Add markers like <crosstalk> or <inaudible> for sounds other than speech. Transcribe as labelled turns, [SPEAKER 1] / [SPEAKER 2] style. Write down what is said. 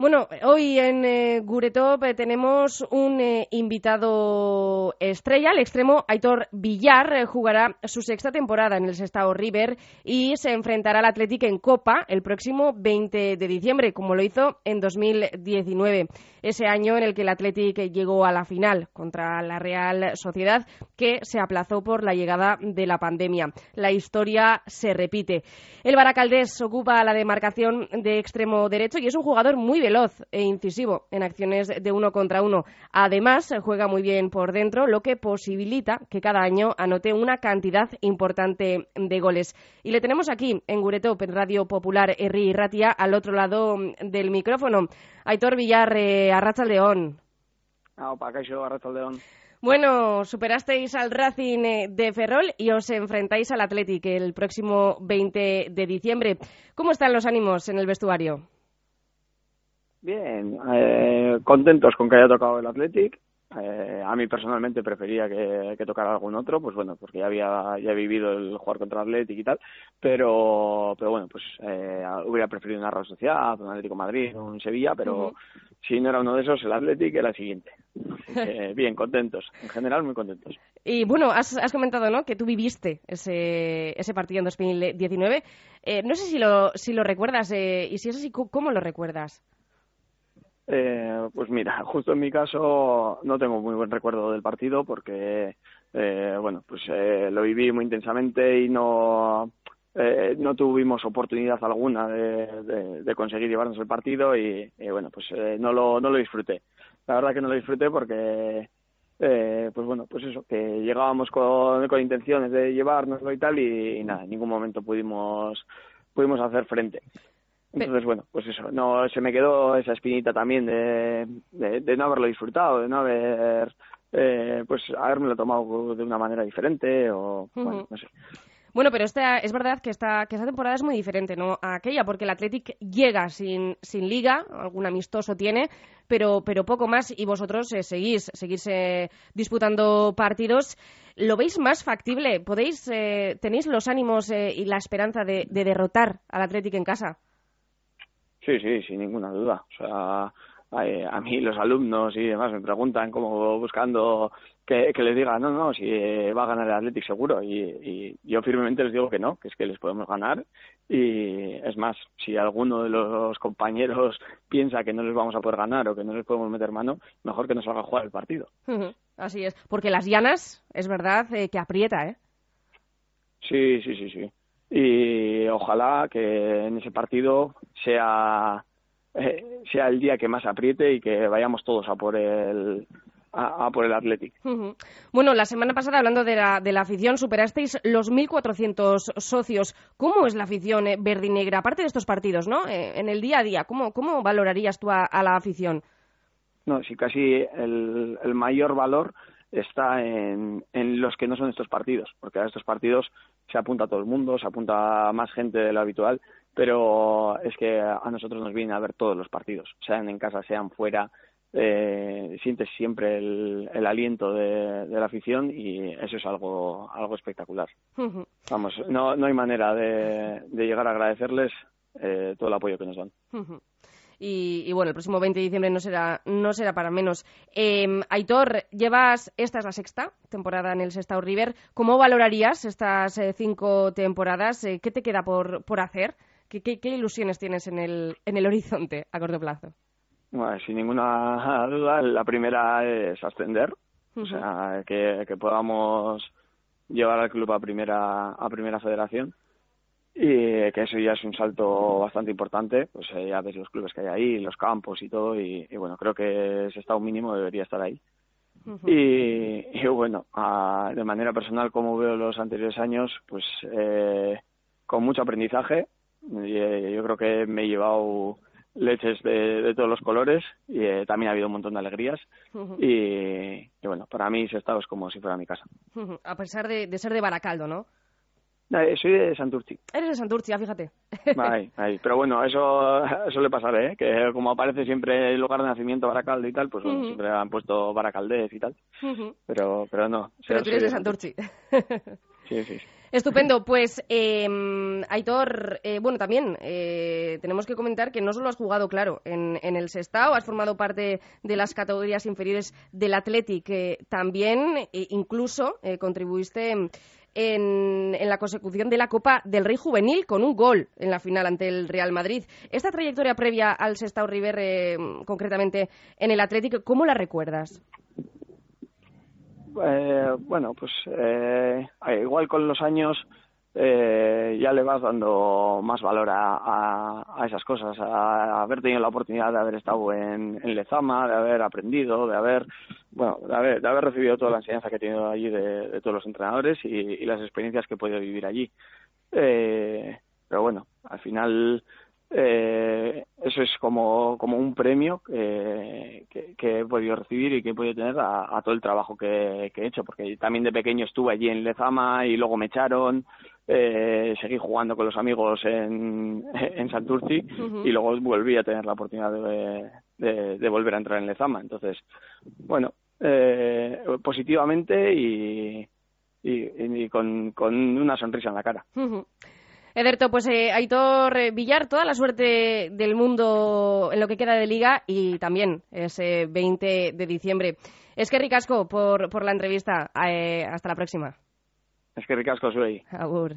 [SPEAKER 1] Bueno, hoy en eh, Guretop eh, tenemos un eh, invitado estrella, el extremo Aitor Villar, jugará su sexta temporada en el Sestao River y se enfrentará al Athletic en Copa el próximo 20 de diciembre, como lo hizo en 2019, ese año en el que el Athletic llegó a la final contra la Real Sociedad, que se aplazó por la llegada de la pandemia. La historia se repite. El Baracaldés ocupa la demarcación de extremo derecho y es un jugador muy veloz e incisivo en acciones de uno contra uno. Además, juega muy bien por dentro, lo que posibilita que cada año anote una cantidad importante de goles. Y le tenemos aquí, en Guretop, en Radio Popular Herri Ratia, al otro lado del micrófono. Aitor Villar, eh, Arracha León.
[SPEAKER 2] Ah, León.
[SPEAKER 1] Bueno, superasteis al Racing eh, de Ferrol y os enfrentáis al Athletic el próximo 20 de diciembre. ¿Cómo están los ánimos en el vestuario?
[SPEAKER 2] Bien, eh, contentos con que haya tocado el Athletic. Eh, a mí personalmente prefería que, tocara algún otro, pues bueno, porque ya había ya he vivido el jugar contra el Athletic y tal, pero pero bueno, pues eh, hubiera preferido una Real Sociedad, un Atlético Madrid, un Sevilla, pero si no era uno de esos, el Athletic era el siguiente. <laughs> bien, contentos, en general muy contentos.
[SPEAKER 1] Y bueno, has, has comentado ¿no? que tú viviste ese, ese partido en 2019. Eh, no sé si lo, si lo recuerdas y si es así, ¿cómo lo recuerdas?
[SPEAKER 2] Eh, pues mira, <laughs> justo en mi caso no tengo muy buen recuerdo del partido porque, eh, bueno, pues eh, lo viví muy intensamente y no, eh, no tuvimos oportunidad alguna de, conseguir llevarnos el partido y, bueno, pues eh, no, lo, no lo disfruté. La verdad que no lo disfruté porque, eh, pues bueno, pues eso, que llegábamos con, con intenciones de llevárnoslo y tal y, y nada, en ningún momento pudimos, pudimos hacer frente. Entonces, bueno, pues eso, no se me quedó esa espinita también de, de, no haberlo disfrutado, de no haber, eh, pues, habérmelo tomado de una manera diferente o, bueno, no sé.
[SPEAKER 1] Bueno, pero esta, es verdad que esta, que esta temporada es muy diferente ¿no? a aquella, porque el Athletic llega sin, sin liga, algún amistoso tiene, pero, pero poco más, y vosotros eh, seguís, seguís eh, disputando partidos. ¿Lo veis más factible? ¿Podéis, eh, ¿Tenéis los ánimos y la esperanza de, de derrotar al Athletic en casa?
[SPEAKER 2] Sí, sí, sin ninguna duda. O sea, a mí los alumnos y demás me preguntan como buscando que, les diga, no, no, si va a ganar el Athletic seguro. Y, yo firmemente les digo que no, que es que les podemos ganar. Y es más, si alguno de los compañeros piensa que no les vamos a poder ganar o que no les podemos meter mano, mejor que nos haga jugar el partido.
[SPEAKER 1] Así es, porque las llanas, es verdad, eh, que aprieta, ¿eh?
[SPEAKER 2] Sí, sí, sí, sí y ojalá que en ese partido sea eh, sea el día que más apriete y que vayamos todos a por el a, por el Athletic.
[SPEAKER 1] Bueno, la semana pasada, hablando de la, de la afición, superasteis los 1.400 socios. ¿Cómo es la afición eh, verde y negra? Aparte de estos partidos, ¿no? Eh, en el día a día, ¿cómo, cómo valorarías tú a, la afición?
[SPEAKER 2] No, sí, casi el, el mayor valor está en, en los que no son estos partidos, porque a estos partidos se apunta todo el mundo, se apunta más gente de lo habitual, pero es que a nosotros nos vienen a ver todos los partidos, sean en casa, sean fuera, eh, sientes siempre el, el aliento de, de, la afición y eso es algo algo espectacular. Vamos, no, no hay manera de, de llegar a agradecerles eh, todo el apoyo que nos dan.
[SPEAKER 1] Y, bueno, el próximo 20 de diciembre no será, no será para menos. Eh, Aitor, llevas, esta es la sexta temporada en el Sestao River. ¿Cómo valorarías estas eh, cinco temporadas? Eh, ¿Qué te queda por, por hacer? ¿Qué, ¿Qué, ilusiones tienes en el, en el horizonte a corto plazo?
[SPEAKER 2] Bueno, sin ninguna <laughs> duda, la primera es ascender, o sea, que, que podamos llevar al club a primera, a primera federación y que eso ya es un salto bastante importante, pues eh, ya ves los clubes que hay ahí, los campos y todo, y, bueno, creo que ese estado mínimo debería estar ahí. y, bueno, de manera personal, como veo los anteriores años, pues eh, con mucho aprendizaje, eh, yo creo que me he llevado leches de, todos los colores y también ha habido un montón de alegrías y, bueno, para mí ese estado es como si fuera mi casa.
[SPEAKER 1] A pesar de, de ser de Baracaldo, ¿no?
[SPEAKER 2] Eh, soy de Santurci.
[SPEAKER 1] Eres de Santurci, fíjate.
[SPEAKER 2] Ahí, ahí. Pero bueno, eso suele pasar, ¿eh? Que como aparece siempre el lugar de nacimiento Baracaldo y tal, pues siempre han puesto Baracaldez y tal. Pero pero no.
[SPEAKER 1] Pero tú eres de Santurci. <laughs>
[SPEAKER 2] sí, sí.
[SPEAKER 1] Estupendo, pues em, Aitor, eh, bueno, también eh, tenemos que comentar que no solo has jugado, claro, en, el Sestao, has formado parte de las categorías inferiores del Athletic, también incluso contribuiste en, la consecución de la Copa del Rey Juvenil con un gol en la final ante el Real Madrid. Esta trayectoria previa al Sestao River, concretamente en el Athletic, ¿cómo la recuerdas?
[SPEAKER 2] Eh, bueno, pues eh, igual con los años eh, ya le vas dando más valor a, a, esas cosas, a, haber tenido la oportunidad de haber estado en, Lezama, de haber aprendido, de haber, bueno, de haber, de haber recibido toda la enseñanza que he tenido allí de, todos los entrenadores y, y, las experiencias que he podido vivir allí. Eh, pero bueno, al final eh, eso es como, como un premio que, que, he podido recibir y que he podido tener a, todo el trabajo que, he hecho, porque también de pequeño estuve allí en Lezama y luego me echaron, eh, seguí jugando con los amigos en, <laughs> en Santurci y luego volví a tener la oportunidad de, de, volver a entrar en Lezama. Entonces, bueno, eh, positivamente y, y, con, con, una sonrisa en la cara.
[SPEAKER 1] Ederto, pues eh, Aitor Villar, toda la suerte del mundo en lo que queda de liga y también ese 20 de diciembre. Es que ricasco por, por la entrevista. Eh, hasta la próxima.
[SPEAKER 2] Es que ricasco, soy.
[SPEAKER 1] Agur.